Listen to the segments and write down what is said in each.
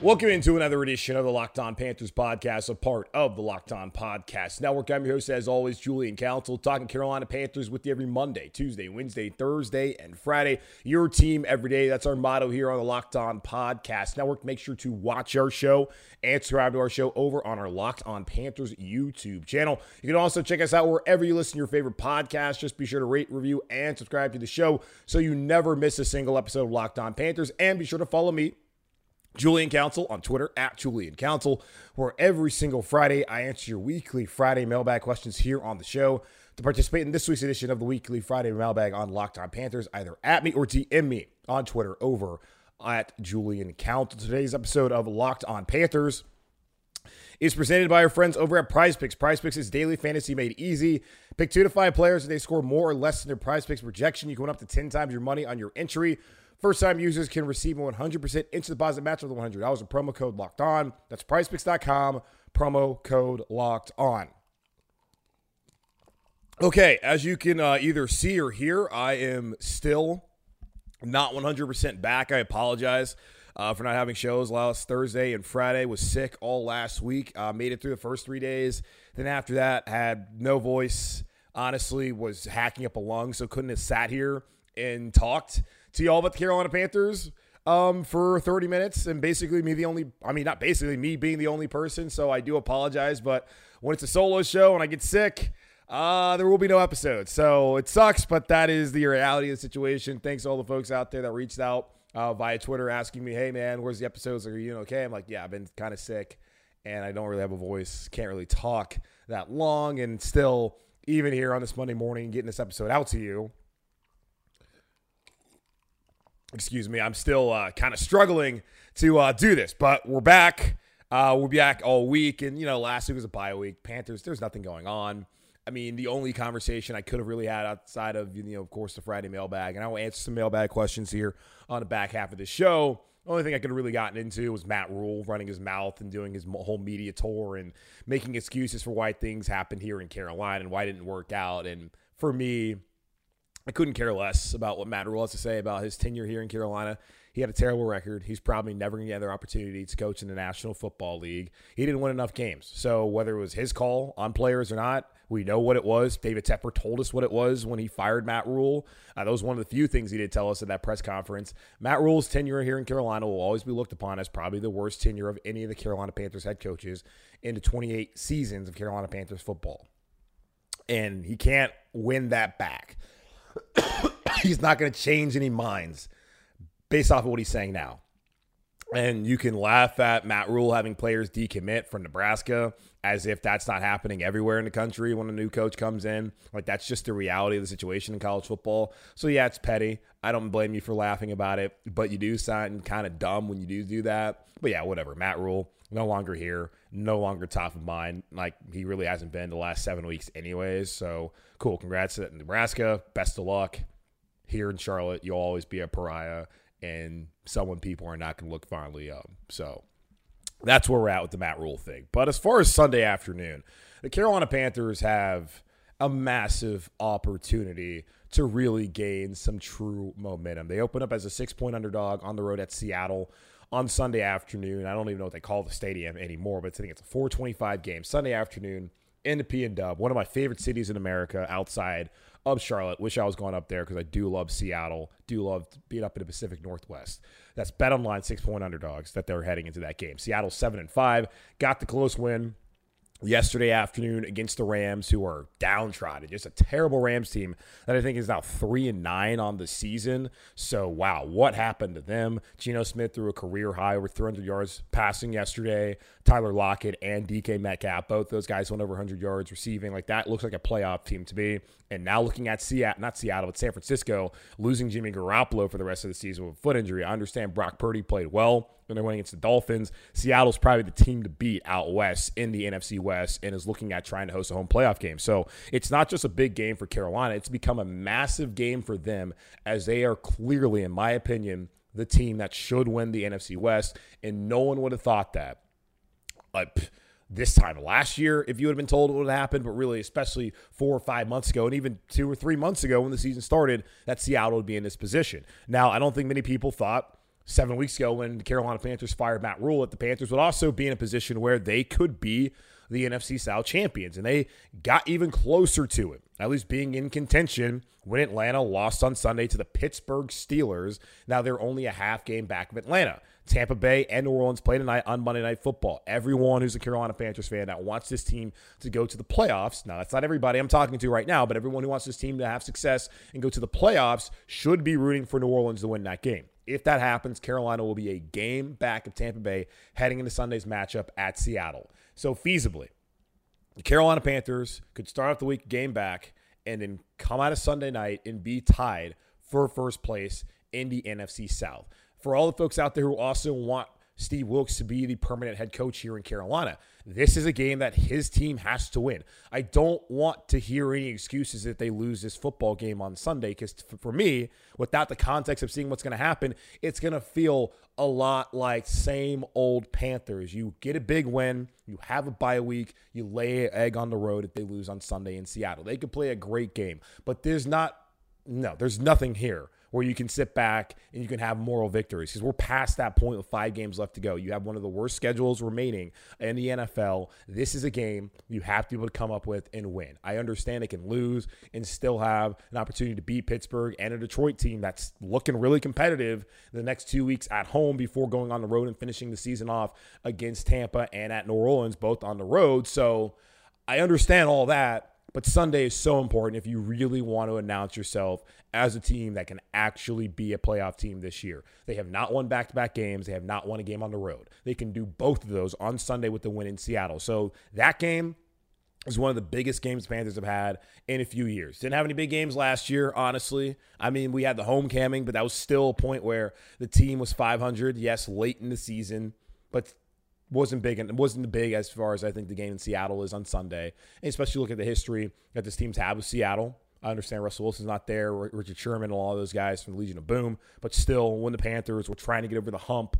Welcome into another edition of the Locked On Panthers podcast, a part of the Locked On Podcast Network. I'm your host, as always, Julian Council, talking Carolina Panthers with you every Monday, Tuesday, Wednesday, Thursday, and Friday. Your team every day. That's our motto here on the Locked On Podcast Network. Make sure to watch our show and subscribe to our show over on our Locked On Panthers YouTube channel. You can also check us out wherever you listen to your favorite podcast. Just be sure to rate, review, and subscribe to the show so you never miss a single episode of Locked On Panthers. And be sure to follow me Julian Council on Twitter at Julian Council, where every single Friday I answer your weekly Friday mailbag questions here on the show. To participate in this week's edition of the weekly Friday mailbag on Locked On Panthers, either at me or DM me on Twitter over at Julian Council. Today's episode of Locked On Panthers is presented by our friends over at PrizePicks. Prize Picks is daily fantasy made easy. Pick two to five players and they score more or less than their PrizePicks projection. You can win up to 10 times your money on your entry. First time users can receive a 100% instant deposit match with $100 with promo code locked on. That's prizepicks.com, promo code locked on. Okay, as you can uh, either see or hear, I am still not 100% back. I apologize uh, for not having shows last Thursday and Friday. Was sick all last week. Uh, made it through the first three days. Then after that, had no voice. Honestly, was hacking up a lung, so couldn't have sat here and talked to y'all about the Carolina Panthers um, for 30 minutes and basically me the only, I mean, not basically me being the only person. So I do apologize. But when it's a solo show and I get sick, uh, there will be no episode. So it sucks, but that is the reality of the situation. Thanks to all the folks out there that reached out uh, via Twitter asking me, hey, man, where's the episodes? Are you okay? I'm like, yeah, I've been kind of sick and I don't really have a voice. Can't really talk that long. And still, even here on this Monday morning, getting this episode out to you excuse me, I'm still uh, kind of struggling to uh, do this, but we're back. Uh, we'll be back all week. And, you know, last week was a bye week. Panthers, there's nothing going on. I mean, the only conversation I could have really had outside of, you know, of course, the Friday mailbag, and I will answer some mailbag questions here on the back half of the show. The only thing I could have really gotten into was Matt Rhule running his mouth and doing his whole media tour and making excuses for why things happened here in Carolina and why it didn't work out. And for me, I couldn't care less about what Matt Rhule has to say about his tenure here in Carolina. He had a terrible record. He's probably never going to get another opportunity to coach in the National Football League. He didn't win enough games. So whether it was his call on players or not, we know what it was. David Tepper told us what it was when he fired Matt Rhule. Uh, that was one of the few things he did tell us at that press conference. Matt Rhule's tenure here in Carolina will always be looked upon as probably the worst tenure of any of the Carolina Panthers head coaches in the 28 seasons of Carolina Panthers football. And he can't win that back. he's not going to change any minds based off of what he's saying now. And you can laugh at Matt Rhule having players decommit from Nebraska as if that's not happening everywhere in the country when a new coach comes in. Like that's just the reality of the situation in college football. So yeah, it's petty. I don't blame you for laughing about it, but you do sound kind of dumb when you do do that. But yeah, whatever. Matt Rhule no longer here, no longer top of mind. Like he really hasn't been the last seven weeks, anyways. So cool. Congrats to Nebraska. Best of luck here in Charlotte. You'll always be a pariah and someone people are not going to look fondly of. So that's where we're at with the Matt Rhule thing. But as far as Sunday afternoon, the Carolina Panthers have a massive opportunity to really gain some true momentum. They open up as a six point underdog on the road at Seattle on Sunday afternoon. I don't even know what they call the stadium anymore, but I think it's a 425 game Sunday afternoon in the P and Dub, one of my favorite cities in America outside of Charlotte. Wish I was going up there because I do love Seattle. Do love being up in the Pacific Northwest. That's BetOnline six point underdogs that they're heading into that game. Seattle seven and five got the close win yesterday afternoon against the Rams, who are downtrodden. Just a terrible Rams team that I think is now three and nine on the season. So wow, what happened to them? Geno Smith threw a career high over 300 yards passing yesterday. Tyler Lockett and DK Metcalf, both those guys went over 100 yards receiving. Like that looks like a playoff team to me. And now looking at Seattle, not Seattle, but San Francisco, losing Jimmy Garoppolo for the rest of the season with a foot injury. I understand Brock Purdy played well when they're winning against the Dolphins. Seattle's probably the team to beat out west in the NFC West and is looking at trying to host a home playoff game. So it's not just a big game for Carolina, it's become a massive game for them as they are clearly, in my opinion, the team that should win the NFC West. And no one would have thought that. Uh, this time last year if you had been told what would happen, but really, especially four or five months ago, and even two or three months ago when the season started, that Seattle would be in this position. Now, I don't think many people thought seven weeks ago when the Carolina Panthers fired Matt Rhule that the Panthers would also be in a position where they could be the NFC South champions. And they got even closer to it, at least being in contention when Atlanta lost on Sunday to the Pittsburgh Steelers. Now they're only a half game back of Atlanta. Tampa Bay and New Orleans play tonight on Monday Night Football. Everyone who's a Carolina Panthers fan that wants this team to go to the playoffs, now that's not everybody I'm talking to right now, but everyone who wants this team to have success and go to the playoffs should be rooting for New Orleans to win that game. If that happens, Carolina will be a game back of Tampa Bay heading into Sunday's matchup at Seattle. So feasibly, the Carolina Panthers could start off the week game back and then come out of Sunday night and be tied for first place in the NFC South for all the folks out there who also want Steve Wilks to be the permanent head coach here in Carolina. This is a game that his team has to win. I don't want to hear any excuses if they lose this football game on Sunday because for me, without the context of seeing what's going to happen, it's going to feel a lot like same old Panthers. You get a big win, you have a bye week, you lay an egg on the road if they lose on Sunday in Seattle. They could play a great game, but there's not no, there's nothing here where you can sit back and you can have moral victories because we're past that point with five games left to go. You have one of the worst schedules remaining in the NFL. This is a game you have to be able to come up with and win. I understand they can lose and still have an opportunity to beat Pittsburgh and a Detroit team that's looking really competitive the next two weeks at home before going on the road and finishing the season off against Tampa and at New Orleans, both on the road. So I understand all that. But Sunday is so important if you really want to announce yourself as a team that can actually be a playoff team this year. They have not won back to back games, they have not won a game on the road. They can do both of those on Sunday with the win in Seattle. So that game is one of the biggest games the Panthers have had in a few years. Didn't have any big games last year, honestly. I mean, we had the home homecoming, but that was still a point where the team was 500. Yes, late in the season, but wasn't big and wasn't big as far as I think the game in Seattle is on Sunday. And especially look at the history that this team's had with Seattle. I understand Russell Wilson's not there, Richard Sherman, and all those guys from the Legion of Boom, but still, when the Panthers were trying to get over the hump,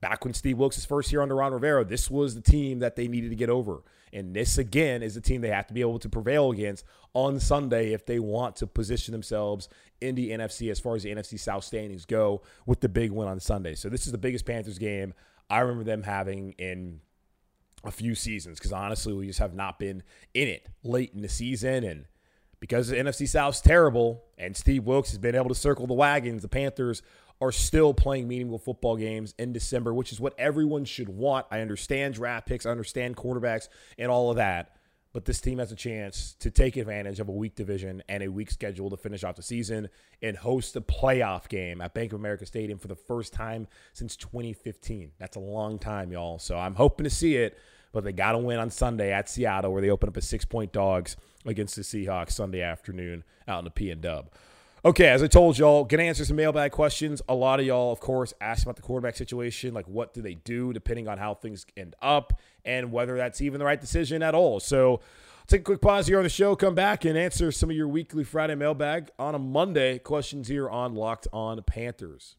back when Steve Wilks' first year under Ron Rivera, this was the team that they needed to get over. And this, again, is the team they have to be able to prevail against on Sunday if they want to position themselves in the NFC as far as the NFC South standings go with the big win on Sunday. So, this is the biggest Panthers game I remember them having in a few seasons because honestly, we just have not been in it late in the season. And because the NFC South's terrible and Steve Wilks has been able to circle the wagons, the Panthers are still playing meaningful football games in December, which is what everyone should want. I understand draft picks, I understand quarterbacks, and all of that but this team has a chance to take advantage of a weak division and a weak schedule to finish off the season and host a playoff game at Bank of America Stadium for the first time since 2015. That's a long time, y'all. So I'm hoping to see it, but they got to win on Sunday at Seattle, where they open up as six point dogs against the Seahawks Sunday afternoon out in the P and Dub. Okay, as I told y'all, gonna answer some mailbag questions. A lot of y'all, of course, asked about the quarterback situation, like what do they do depending on how things end up and whether that's even the right decision at all. So take a quick pause here on the show, come back and answer some of your weekly Friday mailbag on a Monday questions here on Locked On Panthers.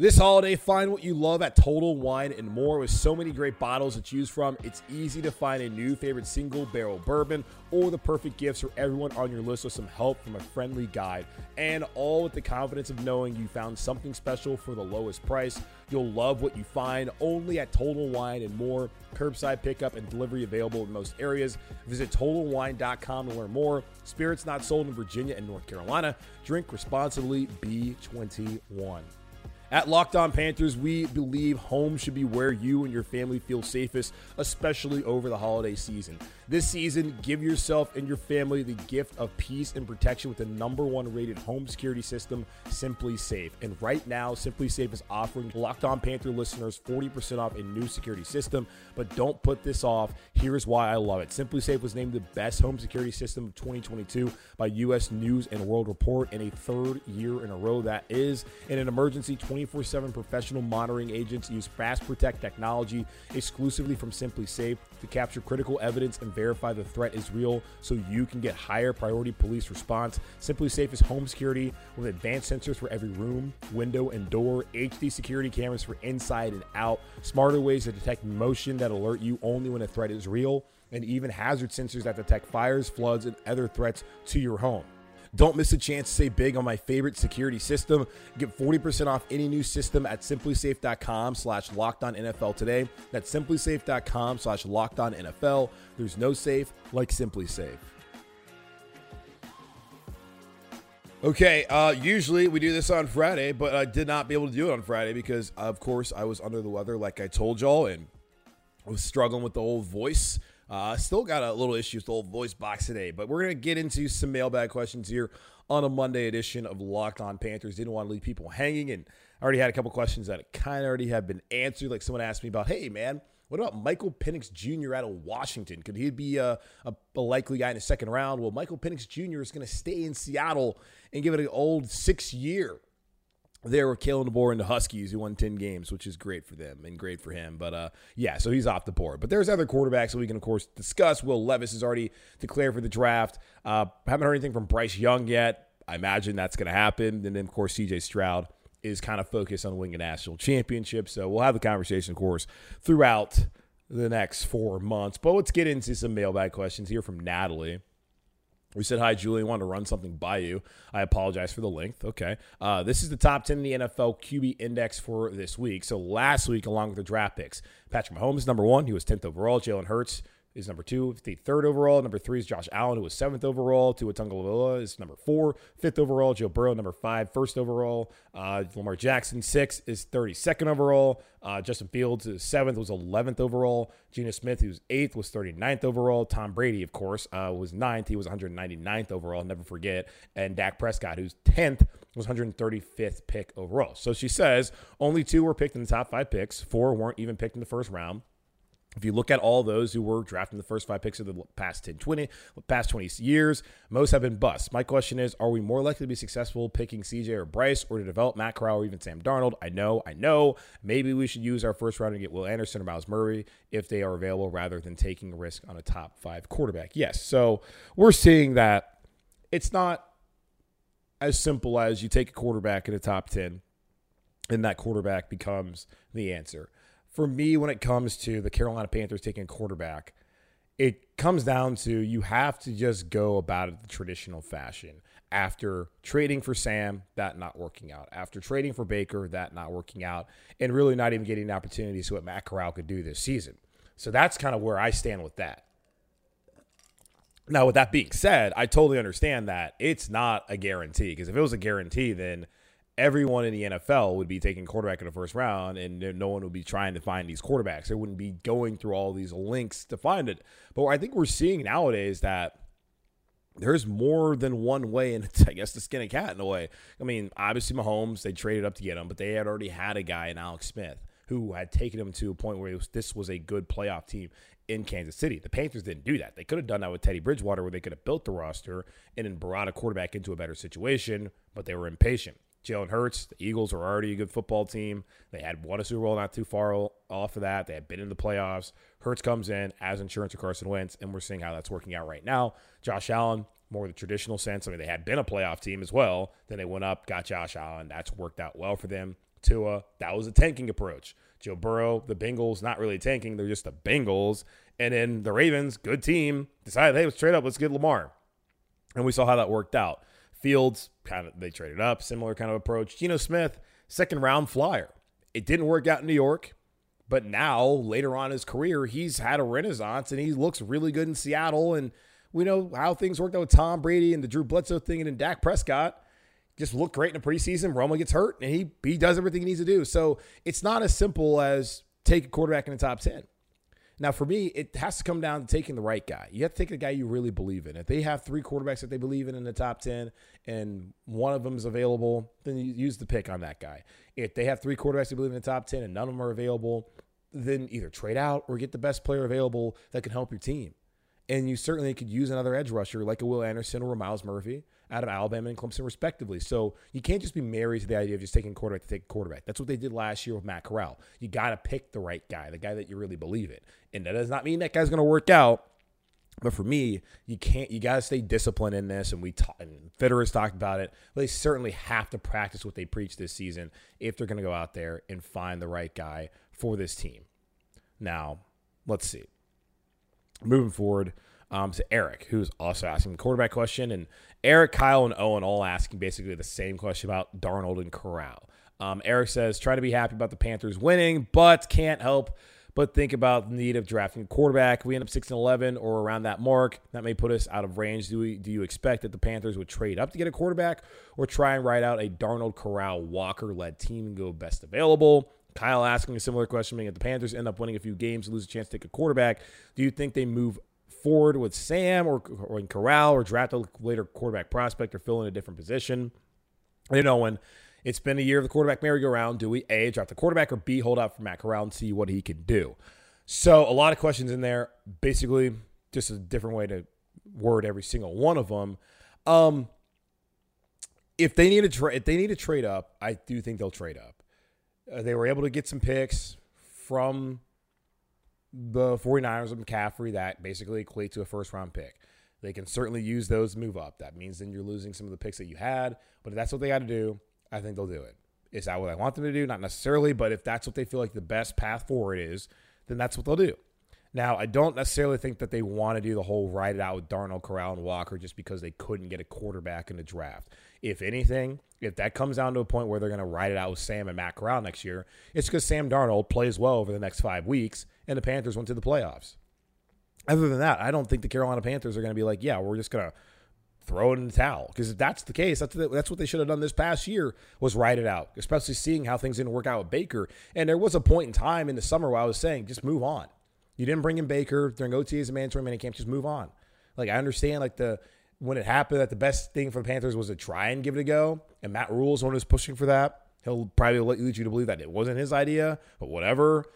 This holiday, find what you love at Total Wine and More. With so many great bottles to choose from, it's easy to find a new favorite single barrel bourbon or the perfect gifts for everyone on your list with some help from a friendly guide. And all with the confidence of knowing you found something special for the lowest price. You'll love what you find only at Total Wine and More. Curbside pickup and delivery available in most areas. Visit TotalWine.com to learn more. Spirits not sold in Virginia and North Carolina. Drink responsibly. B21. At Locked On Panthers, we believe home should be where you and your family feel safest, especially over the holiday season. This season, give yourself and your family the gift of peace and protection with the number one rated home security system, SimpliSafe. And right now, SimpliSafe is offering Locked On Panther listeners 40% off a new security system. But don't put this off. Here's why I love it. SimpliSafe was named the best home security system of 2022 by U.S. News and World Report in a third year in a row. That is, in an emergency, 24 7 professional monitoring agents use Fast Protect technology exclusively from SimpliSafe to capture critical evidence and verify the threat is real so you can get higher priority police response. SimpliSafe is home security with advanced sensors for every room, window, and door, HD security cameras for inside and out, smarter ways to detect motion that alert you only when a threat is real, and even hazard sensors that detect fires, floods, and other threats to your home. Don't miss a chance to save big on my favorite security system. Get 40% off any new system at simplisafe.com slash NFL today. That's simplisafe.com slash NFL. There's no safe like SimpliSafe. Okay, uh, usually we do this on Friday, but I did not be able to do it on Friday because, of course, I was under the weather, like I told y'all, and I was struggling with the old voice. Uh, still got a little issue with the old voice box today, but we're going to get into some mailbag questions here on a Monday edition of Locked On Panthers. Didn't want to leave people hanging, and I already had a couple questions that kind of already have been answered. Like someone asked me about, hey, man, what about Michael Penix Jr. out of Washington? Could he be a, a, a likely guy in the second round? Well, Michael Penix Jr. is going to stay in Seattle and give it an old six year there with Kalen DeBoer and the Huskies who won 10 games, which is great for them and great for him. But uh, yeah, so he's off the board. But there's other quarterbacks that we can, of course, discuss. Will Levis is already declared for the draft. Uh, haven't heard anything from Bryce Young yet. I imagine that's going to happen. And then, of course, CJ Stroud is kind of focused on winning a national championship. So we'll have the conversation, of course, throughout the next four months. But let's get into some mailbag questions here from Natalie. We said, Hi, Julian. Want to run something by you. I apologize for the length. Okay. Uh, this is the top 10 in the NFL QB index for this week. So last week, along with the draft picks, Patrick Mahomes, number one. He was 10th overall. Jalen Hurts, is number two. The third overall. Number three is Josh Allen, who was seventh overall. Tua Tagovailoa is number four, fifth overall, Joe Burrow, number five, first overall, uh, Lamar Jackson, six, is 32nd overall. Uh, Justin Fields is seventh, was 11th overall. Geno Smith, who's eighth, was 39th overall. Tom Brady, of course, uh, was ninth. He was 199th overall, never forget. And Dak Prescott, who's 10th, was 135th pick overall. So she says only two were picked in the top five picks. Four weren't even picked in the first round. If you look at all those who were drafting the first five picks of the past 10, 20, past 20 years, most have been busts. My question is, are we more likely to be successful picking CJ or Bryce or to develop Matt Corral or even Sam Darnold? I know, I know. Maybe we should use our first round to get Will Anderson or Myles Murphy if they are available rather than taking a risk on a top five quarterback. Yes. So we're seeing that it's not as simple as you take a quarterback in the top 10 and that quarterback becomes the answer for me, when it comes to the Carolina Panthers taking a quarterback, it comes down to you have to just go about it the traditional fashion. After trading for Sam, that not working out. After trading for Baker, that not working out. And really not even getting an opportunity to what Matt Corral could do this season. So that's kind of where I stand with that. Now, with that being said, I totally understand that it's not a guarantee because if it was a guarantee, then – everyone in the NFL would be taking quarterback in the first round, and no one would be trying to find these quarterbacks. They wouldn't be going through all these links to find it. But I think we're seeing nowadays that there's more than one way, and I guess, to skin a cat in a way. I mean, obviously, Mahomes, they traded up to get him, but they had already had a guy in Alex Smith who had taken him to a point where was, this was a good playoff team in Kansas City. The Panthers didn't do that. They could have done that with Teddy Bridgewater, where they could have built the roster and then brought a quarterback into a better situation, but they were impatient. Jalen Hurts, the Eagles are already a good football team. They had won a Super Bowl not too far off of that. They had been in the playoffs. Hurts comes in as insurance to Carson Wentz, and we're seeing how that's working out right now. Josh Allen, more the traditional sense. I mean, they had been a playoff team as well. Then they went up, got Josh Allen. That's worked out well for them. Tua, that was a tanking approach. Joe Burrow, the Bengals, not really tanking, they're just the Bengals. And then the Ravens, good team, decided, hey, let's trade up, let's get Lamar. And we saw how that worked out. Fields, kind of, they traded up, similar kind of approach. Geno Smith, second round flyer. It didn't work out in New York, but now, later on his career, he's had a renaissance and he looks really good in Seattle. And we know how things worked out with Tom Brady and the Drew Bledsoe thing and then Dak Prescott just looked great in the preseason. Romo gets hurt and he he does everything he needs to do. So it's not as simple as take a quarterback in the top 10. Now, for me, it has to come down to taking the right guy. You have to take the guy you really believe in. If they have three quarterbacks that they believe in in the top 10 and one of them is available, then you use the pick on that guy. If they have three quarterbacks they believe in the top 10 and none of them are available, then either trade out or get the best player available that can help your team. And you certainly could use another edge rusher like a Will Anderson or a Myles Murphy out of Alabama and Clemson, respectively. So you can't just be married to the idea of just taking quarterback to take quarterback. That's what they did last year with Matt Corral. You got to pick the right guy, the guy that you really believe in. And that does not mean that guy's going to work out. But for me, you can't. You got to stay disciplined in this, and we talk, and has talked about it. They certainly have to practice what they preach this season if they're going to go out there and find the right guy for this team. Now, let's see. Moving forward, um, to Eric, who's also asking the quarterback question. And Eric, Kyle, and Owen all asking basically the same question about Darnold and Corral. Um, Eric says, try to be happy about the Panthers winning, but can't help but think about the need of drafting a quarterback. We end up 6 and 11 or around that mark. That may put us out of range. Do, we, do you expect that the Panthers would trade up to get a quarterback or try and ride out a Darnold, Corral, Walker led team and go best available? Kyle asking a similar question, meaning if the Panthers end up winning a few games, lose a chance to take a quarterback, do you think they move forward with Sam or, or in Corral or draft a later quarterback prospect or fill in a different position. You know, when it's been a year of the quarterback merry-go-round, do we A, draft the quarterback or B, hold out for Matt Corral and see what he can do? So a lot of questions in there. Basically, just a different way to word every single one of them. Um, if they need to tra- if they need to trade up, I do think they'll trade up. Uh, they were able to get some picks from the 49ers of McCaffrey that basically equate to a first round pick. They can certainly use those move up. That means then you're losing some of the picks that you had. But if that's what they got to do, I think they'll do it. Is that what I want them to do? Not necessarily, but if that's what they feel like the best path forward is, then that's what they'll do. Now, I don't necessarily think that they want to do the whole ride it out with Darnold, Corral, and Walker just because they couldn't get a quarterback in the draft. If anything, if that comes down to a point where they're going to ride it out with Sam and Matt Corral next year, it's because Sam Darnold plays well over the next five weeks and the Panthers went to the playoffs. Other than that, I don't think the Carolina Panthers are going to be like, yeah, we're just going to throw it in the towel. Because if that's the case, that's, the, that's what they should have done this past year was ride it out, especially seeing how things didn't work out with Baker. And there was a point in time in the summer where I was saying, just move on. You didn't bring in Baker during OTAs and mandatory minicamp, just move on. Like I understand like the when it happened that the best thing for the Panthers was to try and give it a go. And Matt Rhule's one who's pushing for that. He'll probably lead you to believe that it wasn't his idea, but whatever.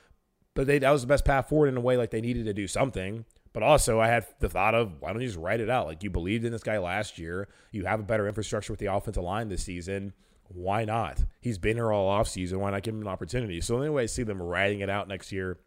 But they, that was the best path forward in a way like they needed to do something. But also, I had the thought of why don't you just write it out? Like you believed in this guy last year. You have a better infrastructure with the offensive line this season. Why not? He's been here all off season. Why not give him an opportunity? So anyway, I see them writing it out next year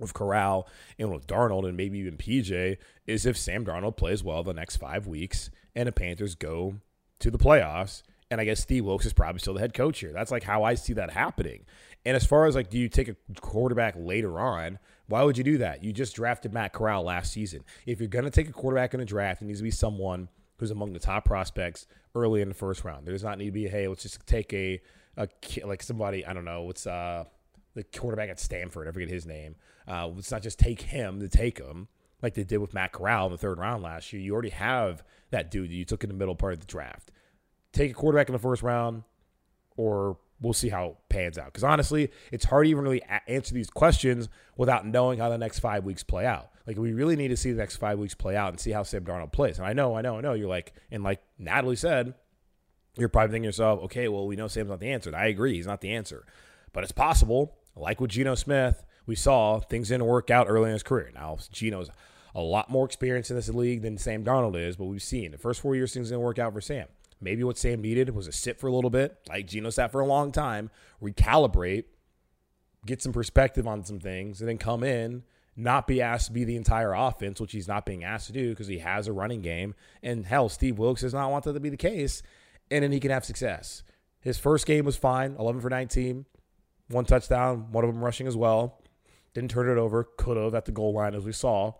with Corral and with Darnold and maybe even PJ is if Sam Darnold plays well the next five weeks and the Panthers go to the playoffs. And I guess Steve Wilks is probably still the head coach here. That's like how I see that happening. And as far as like, do you take a quarterback later on? Why would you do that? You just drafted Matt Corral last season. If you're going to take a quarterback in a draft, it needs to be someone who's among the top prospects early in the first round. There does not need to be, hey, let's just take a, a like somebody, I don't know, what's uh, the quarterback at Stanford, I forget his name. Uh, let's not just take him to take him like they did with Matt Corral in the third round last year. You already have that dude that you took in the middle part of the draft. Take a quarterback in the first round, or we'll see how it pans out. Because honestly, it's hard to even really answer these questions without knowing how the next five weeks play out. Like we really need to see the next five weeks play out and see how Sam Darnold plays. And I know, I know, I know. You're like, and like Natalie said, you're probably thinking yourself, okay, well, we know Sam's not the answer. And I agree, he's not the answer, but it's possible. Like with Geno Smith, we saw things didn't work out early in his career. Now Geno's a lot more experience in this league than Sam Darnold is, but we've seen the first four years things didn't work out for Sam. Maybe what Sam needed was a sit for a little bit, like Geno sat for a long time, recalibrate, get some perspective on some things, and then come in, not be asked to be the entire offense, which he's not being asked to do because he has a running game. And hell, Steve Wilks does not want that to be the case. And then he can have success. His first game was fine, 11 for 19, one touchdown, one of them rushing as well. Didn't turn it over, could have at the goal line as we saw.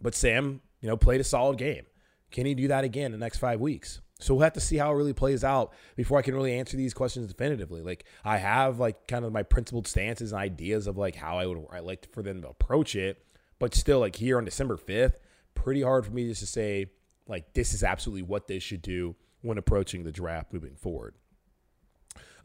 But Sam, you know, played a solid game. Can he do that again in the next five weeks? So we'll have to see how it really plays out before I can really answer these questions definitively. Like I have like kind of my principled stances and ideas of like how I would I like for them to approach it, but still like here on December 5th, pretty hard for me just to say like this is absolutely what they should do when approaching the draft moving forward.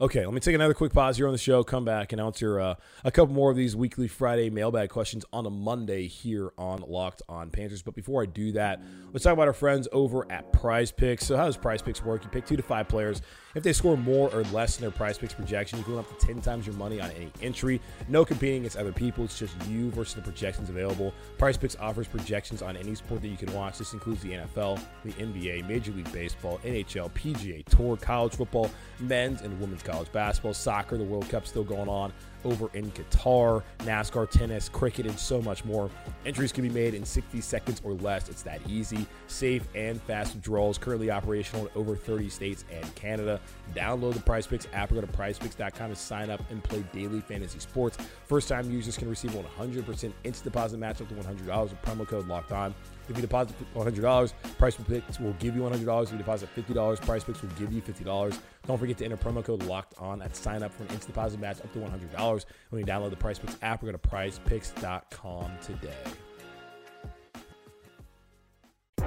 Okay, let me take another quick pause here on the show, come back, and answer uh, a couple more of these weekly Friday mailbag questions on a Monday here on Locked on Panthers. But before I do that, let's talk about our friends over at PrizePicks. So, how does PrizePicks work? You pick two to five players. If they score more or less than their PrizePicks projection, you can win up to 10 times your money on any entry. No competing against other people, it's just you versus the projections available. PrizePicks offers projections on any sport that you can watch. This includes the NFL, the NBA, Major League Baseball, NHL, PGA Tour, college football, men's and women's basketball, soccer, the World Cup still going on over in Qatar, NASCAR, tennis, cricket, and so much more. Entries can be made in 60 seconds or less. It's that easy, safe, and fast withdrawals. Currently operational in over 30 states and Canada. Download the PrizePicks app or go to prizepicks.com to sign up and play daily fantasy sports. First time users can receive 100% instant deposit match up to $100 with promo code locked on. If you deposit $100, PrizePicks will give you $100. If you deposit $50, PrizePicks will give you $50. Don't forget to enter promo code locked on at sign up for an instant deposit match up to $100 when you download the PrizePicks app or go to prizepicks.com today.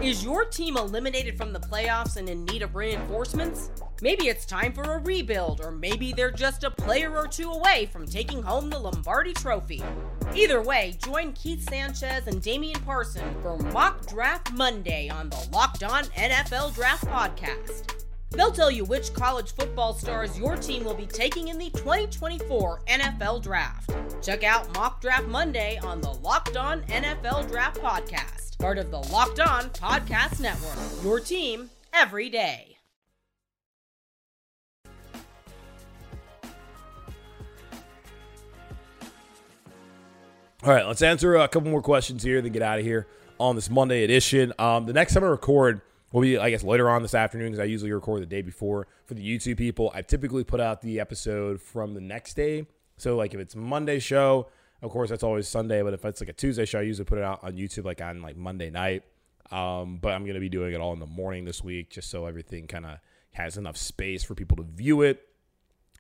Is your team eliminated from the playoffs and in need of reinforcements? Maybe it's time for a rebuild, or maybe they're just a player or two away from taking home the Lombardi Trophy. Either way, join Keith Sanchez and Damian Parson for Mock Draft Monday on the Locked On NFL Draft Podcast. They'll tell you which college football stars your team will be taking in the 2024 NFL Draft. Check out Mock Draft Monday on the Locked On NFL Draft Podcast, part of the Locked On Podcast Network. Your team every day. All right, let's answer a couple more questions here, then get out of here on this Monday edition. Um, the next time I record will be, I guess, later on this afternoon because I usually record the day before for the YouTube people. I typically put out the episode from the next day. So, like, if it's Monday show, of course, that's always Sunday. But if it's like a Tuesday show, I usually put it out on YouTube like on like Monday night. Um, but I'm to be doing it all in the morning this week just so everything kind of has enough space for people to view it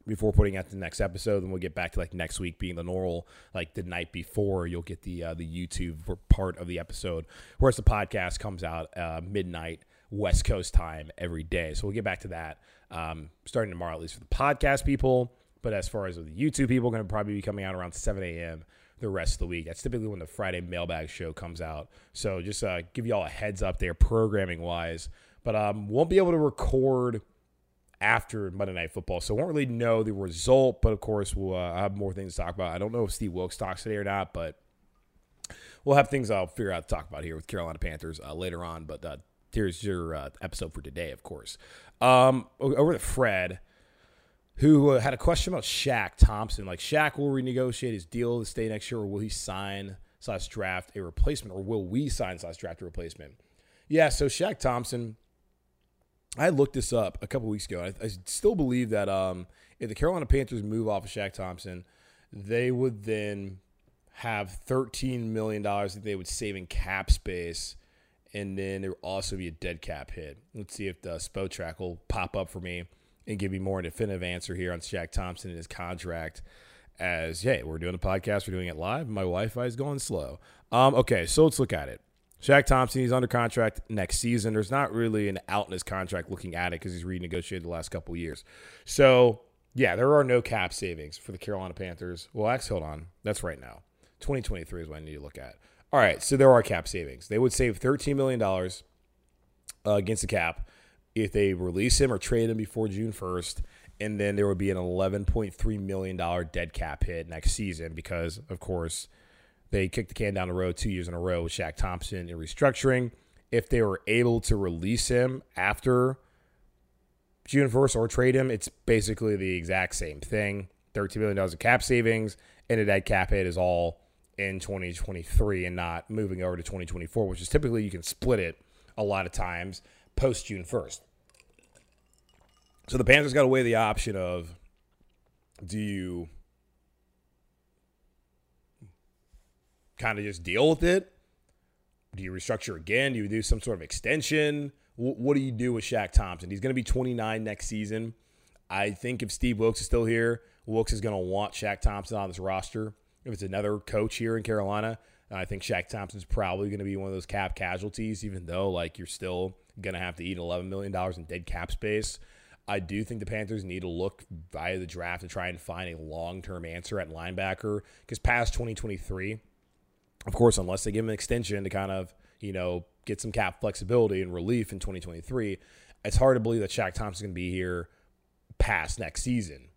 before putting out the next episode. Then we'll get back to like next week being the normal, like the night before. You'll get the uh, the YouTube part of the episode, whereas the podcast comes out uh, midnight West Coast time every day. So we'll get back to that um, starting tomorrow, at least for the podcast people. But as far as the YouTube people, going to probably be coming out around 7 a.m. the rest of the week. That's typically when the Friday mailbag show comes out. So just uh, give you all a heads up there, programming wise. But um, won't be able to record after Monday Night Football. So won't really know the result, but of course we'll uh, have more things to talk about. I don't know if Steve Wilks talks today or not, but we'll have things I'll figure out to talk about here with Carolina Panthers uh, later on. But uh, here's your uh, episode for today, of course. Um, over to Fred, who uh, had a question about Shaq Thompson. Like Shaq will renegotiate his deal to stay next year, or will he sign slash draft a replacement, or will we sign slash draft a replacement? Yeah, so Shaq Thompson I looked this up a couple weeks ago. I, I, still believe that um, if the Carolina Panthers move off of Shaq Thompson, they would then have $13 million that they would save in cap space. And then there will also be a dead cap hit. Let's see if the Spotrac will pop up for me and give me more definitive answer here on Shaq Thompson and his contract. As, hey, we're doing a podcast, we're doing it live. My Wi Fi is going slow. Um, okay, so let's look at it. Shaq Thompson, he's under contract next season. There's not really an out in his contract looking at it because he's renegotiated the last couple years. So, yeah, there are no cap savings for the Carolina Panthers. Well, actually, hold on. That's right now. 2023 is what I need to look at. All right, so there are cap savings. They would save $13 million uh, against the cap if they release him or trade him before June 1st. And then there would be an $11.3 million dead cap hit next season because, of course, they kicked the can down the road two years in a row with Shaq Thompson in restructuring. If they were able to release him after June 1st or trade him, it's basically the exact same thing. $13 million of cap savings, and a dead cap hit is all in 2023 and not moving over to 2024, which is typically you can split it a lot of times post June 1st. So the Panthers got to weigh the option of do you kind of just deal with it? Do you restructure again? Do you do some sort of extension? what do you do with Shaq Thompson? He's going to be 29 next season. I think if Steve Wilks is still here, Wilks is going to want Shaq Thompson on this roster. If it's another coach here in Carolina, I think Shaq Thompson's probably going to be one of those cap casualties, even though like you're still going to have to eat $11 million in dead cap space. I do think the Panthers need to look via the draft to try and find a long term answer at linebacker because past 2023, of course, unless they give him an extension to kind of, you know, get some cap flexibility and relief in 2023, it's hard to believe that Shaq Thompson's going to be here past next season.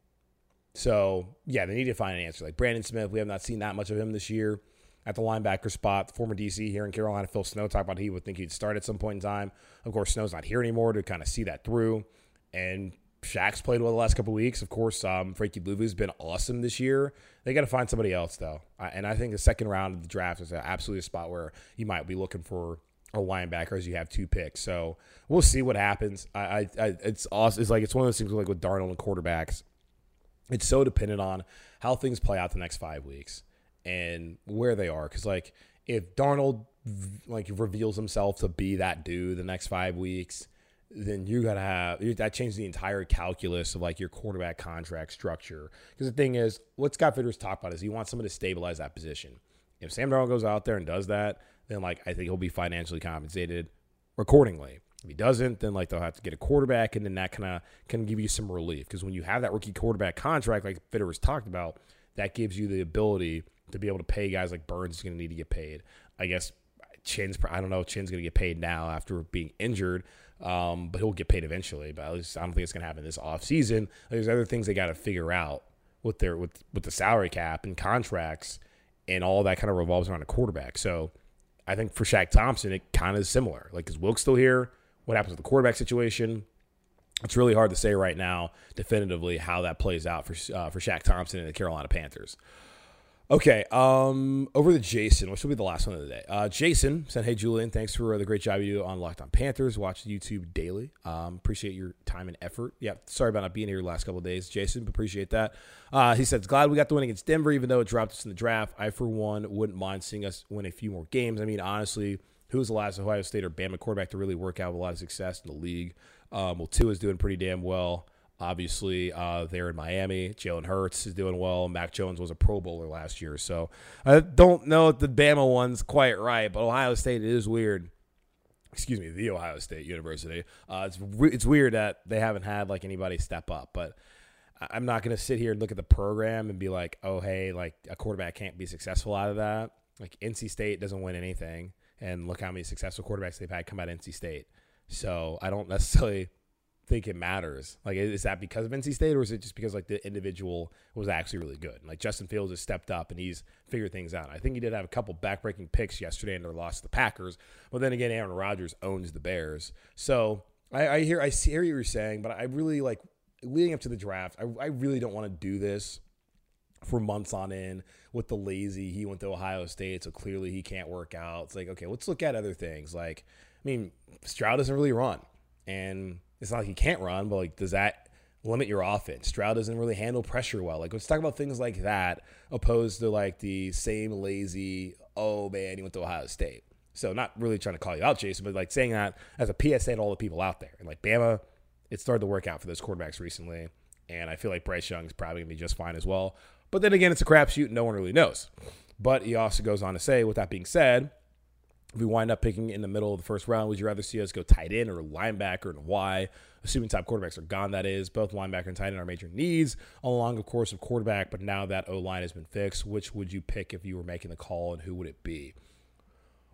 So, yeah, they need to find an answer. Like Brandon Smith, we have not seen that much of him this year at the linebacker spot. The former DC here in Carolina, Phil Snow, talked about he would think he'd start at some point in time. Of course, Snow's not here anymore to kind of see that through. And Shaq's played well the last couple weeks. Of course, um, Frankie Luvu's been awesome this year. They got to find somebody else though, and I think the second round of the draft is absolutely a spot where you might be looking for a linebacker as you have two picks. So we'll see what happens. I, I, I it's awesome. It's like it's one of those things like with Darnold and quarterbacks. It's so dependent on how things play out the next five weeks and where they are. Because like if Darnold like reveals himself to be that dude the next five weeks then you gotta have that changes the entire calculus of like your quarterback contract structure. Because the thing is, what Scott Fitterer's talked about is he wants someone to stabilize that position. If Sam Darnold goes out there and does that, then like I think he'll be financially compensated accordingly. If he doesn't, then like they'll have to get a quarterback, and then that kind of can give you some relief. Because when you have that rookie quarterback contract, like Fitterer was talked about, that gives you the ability to be able to pay guys like Burns is going to need to get paid. I guess Chinn's, I don't know, Chinn's going to get paid now after being injured. Um, but he'll get paid eventually. But at least I don't think it's going to happen this off season. There's other things they got to figure out with their with with the salary cap and contracts and all that kind of revolves around a quarterback. So I think for Shaq Thompson, it kind of is similar. Like is Wilks still here? What happens with the quarterback situation? It's really hard to say right now definitively how that plays out for uh, for Shaq Thompson and the Carolina Panthers. Okay, um, over to Jason, which will be the last one of the day. Uh, Jason said, "Hey Julian, thanks for the great job you do on Locked On Panthers. Watch YouTube daily. Um, appreciate your time and effort. Yeah, sorry about not being here the last couple days, Jason, appreciate that." Uh, he says, "Glad we got the win against Denver, even though it dropped us in the draft. I, for one, wouldn't mind seeing us win a few more games. I mean, honestly, who was the last Ohio State or Bama quarterback to really work out with a lot of success in the league? Um, well, Tua is doing pretty damn well." Obviously, uh, there in Miami, Jalen Hurts is doing well. Mac Jones was a Pro Bowler last year, so I don't know if the Bama one's quite right, but Ohio State is weird. Excuse me, the Ohio State University. Uh, it's it's weird that they haven't had like anybody step up, but I'm not going to sit here and look at the program and be like, oh hey, like a quarterback can't be successful out of that. Like NC State doesn't win anything, and look how many successful quarterbacks they've had come out of NC State. So I don't necessarily think it matters? Like, is that because of NC State, or is it just because like the individual was actually really good? Like Justin Fields has stepped up and he's figured things out. I think he did have a couple backbreaking picks yesterday in their loss to the Packers, but then again, Aaron Rodgers owns the Bears. So I, I hear I hear what you're saying, but I really like leading up to the draft. I, I really don't want to do this for months on end with the lazy. He went to Ohio State, so clearly he can't work out. It's like okay, let's look at other things. Like I mean, Stroud doesn't really run, and it's not like he can't run, but like, does that limit your offense? Stroud doesn't really handle pressure well. Like, let's talk about things like that, opposed to like the same lazy, oh man, he went to Ohio State. So, not really trying to call you out, Jason, but like saying that as a PSA to all the people out there. And like, Bama, it started to work out for those quarterbacks recently. And I feel like Bryce Young is probably to be just fine as well. But then again, it's a crapshoot, and no one really knows. But he also goes on to say, with that being said, if we wind up picking in the middle of the first round, would you rather see us go tight end or linebacker and why? Assuming top quarterbacks are gone, that is. Both linebacker and tight end are major needs along the course of quarterback, but now that O line has been fixed, which would you pick if you were making the call and who would it be?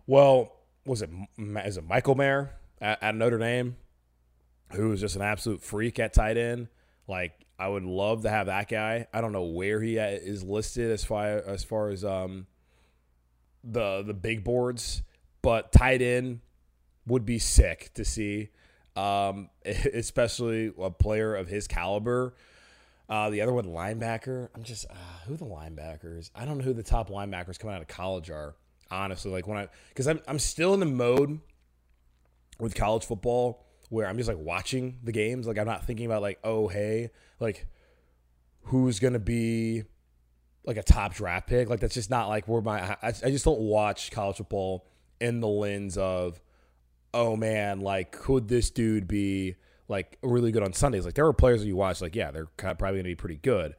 Well, was it is it Michael Mayer at, at Notre Dame, who is just an absolute freak at tight end? Like I would love to have that guy. I don't know where he is listed as far as far as um the the big boards but tight end would be sick to see, um, especially a player of his caliber. Uh, the other one, linebacker. I'm just uh, who the linebackers. I don't know who the top linebackers coming out of college are. Honestly, like when I because I'm I'm still in the mode with college football where I'm just like watching the games. Like I'm not thinking about like, oh hey, like who's gonna be like a top draft pick. Like that's just not like where my I, I just don't watch college football in the lens of oh man, like could this dude be like really good on Sundays? Like there are players that you watch, like yeah, they're probably gonna be pretty good.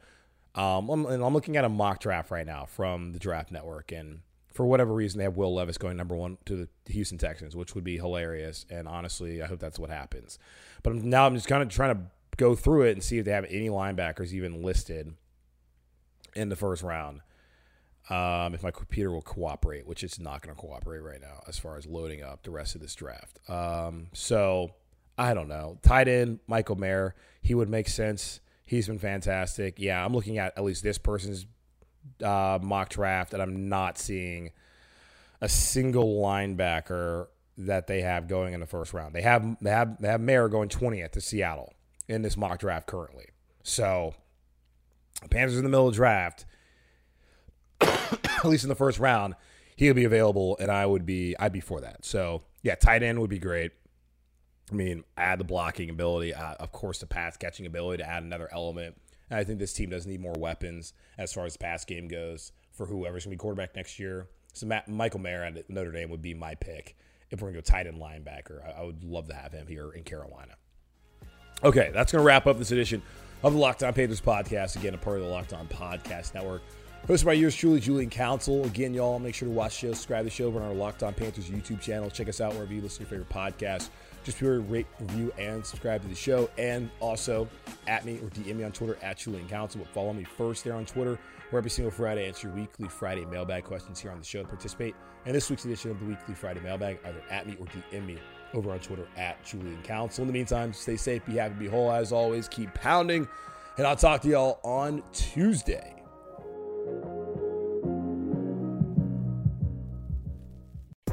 Um, and I'm looking at a mock draft right now from the Draft Network, and for whatever reason, they have Will Levis going number one to the Houston Texans, which would be hilarious. And honestly, I hope that's what happens. But now I'm just kind of trying to go through it and see if they have any linebackers even listed in the first round. Um, if my computer will cooperate, which it's not going to cooperate right now as far as loading up the rest of this draft. Um, so I don't know. Tight end, Michael Mayer, he would make sense. He's been fantastic. Yeah, I'm looking at at least this person's uh, mock draft, and I'm not seeing a single linebacker that they have going in the first round. They have they have they have Mayer going 20th to Seattle in this mock draft currently. So Panthers in the middle of draft, at least in the first round, he'll be available, and I would be I'd be for that. So yeah, tight end would be great. I mean, add the blocking ability, uh, of course, the pass catching ability to add another element. And I think this team does need more weapons as far as the pass game goes for whoever's going to be quarterback next year. So Matt, Michael Mayer at Notre Dame would be my pick if we're going to go tight end linebacker. I, I would love to have him here in Carolina. Okay, that's going to wrap up this edition of the Locked On Panthers podcast. Again, a part of the Locked On Podcast Network. Hosted by yours truly, Julian Council. Again, y'all, make sure to watch the show, subscribe to the show over on our Locked On Panthers YouTube channel. Check us out wherever you listen to your favorite podcast. Just be sure to rate, review, and subscribe to the show. And also at me or DM me on Twitter at Julian Council. But follow me first there on Twitter, where every single Friday answer weekly Friday mailbag questions here on the show to participate. And this week's edition of the weekly Friday mailbag, either at me or DM me over on Twitter at Julian Council. In the meantime, stay safe, be happy, be whole as always. Keep pounding. And I'll talk to y'all on Tuesday.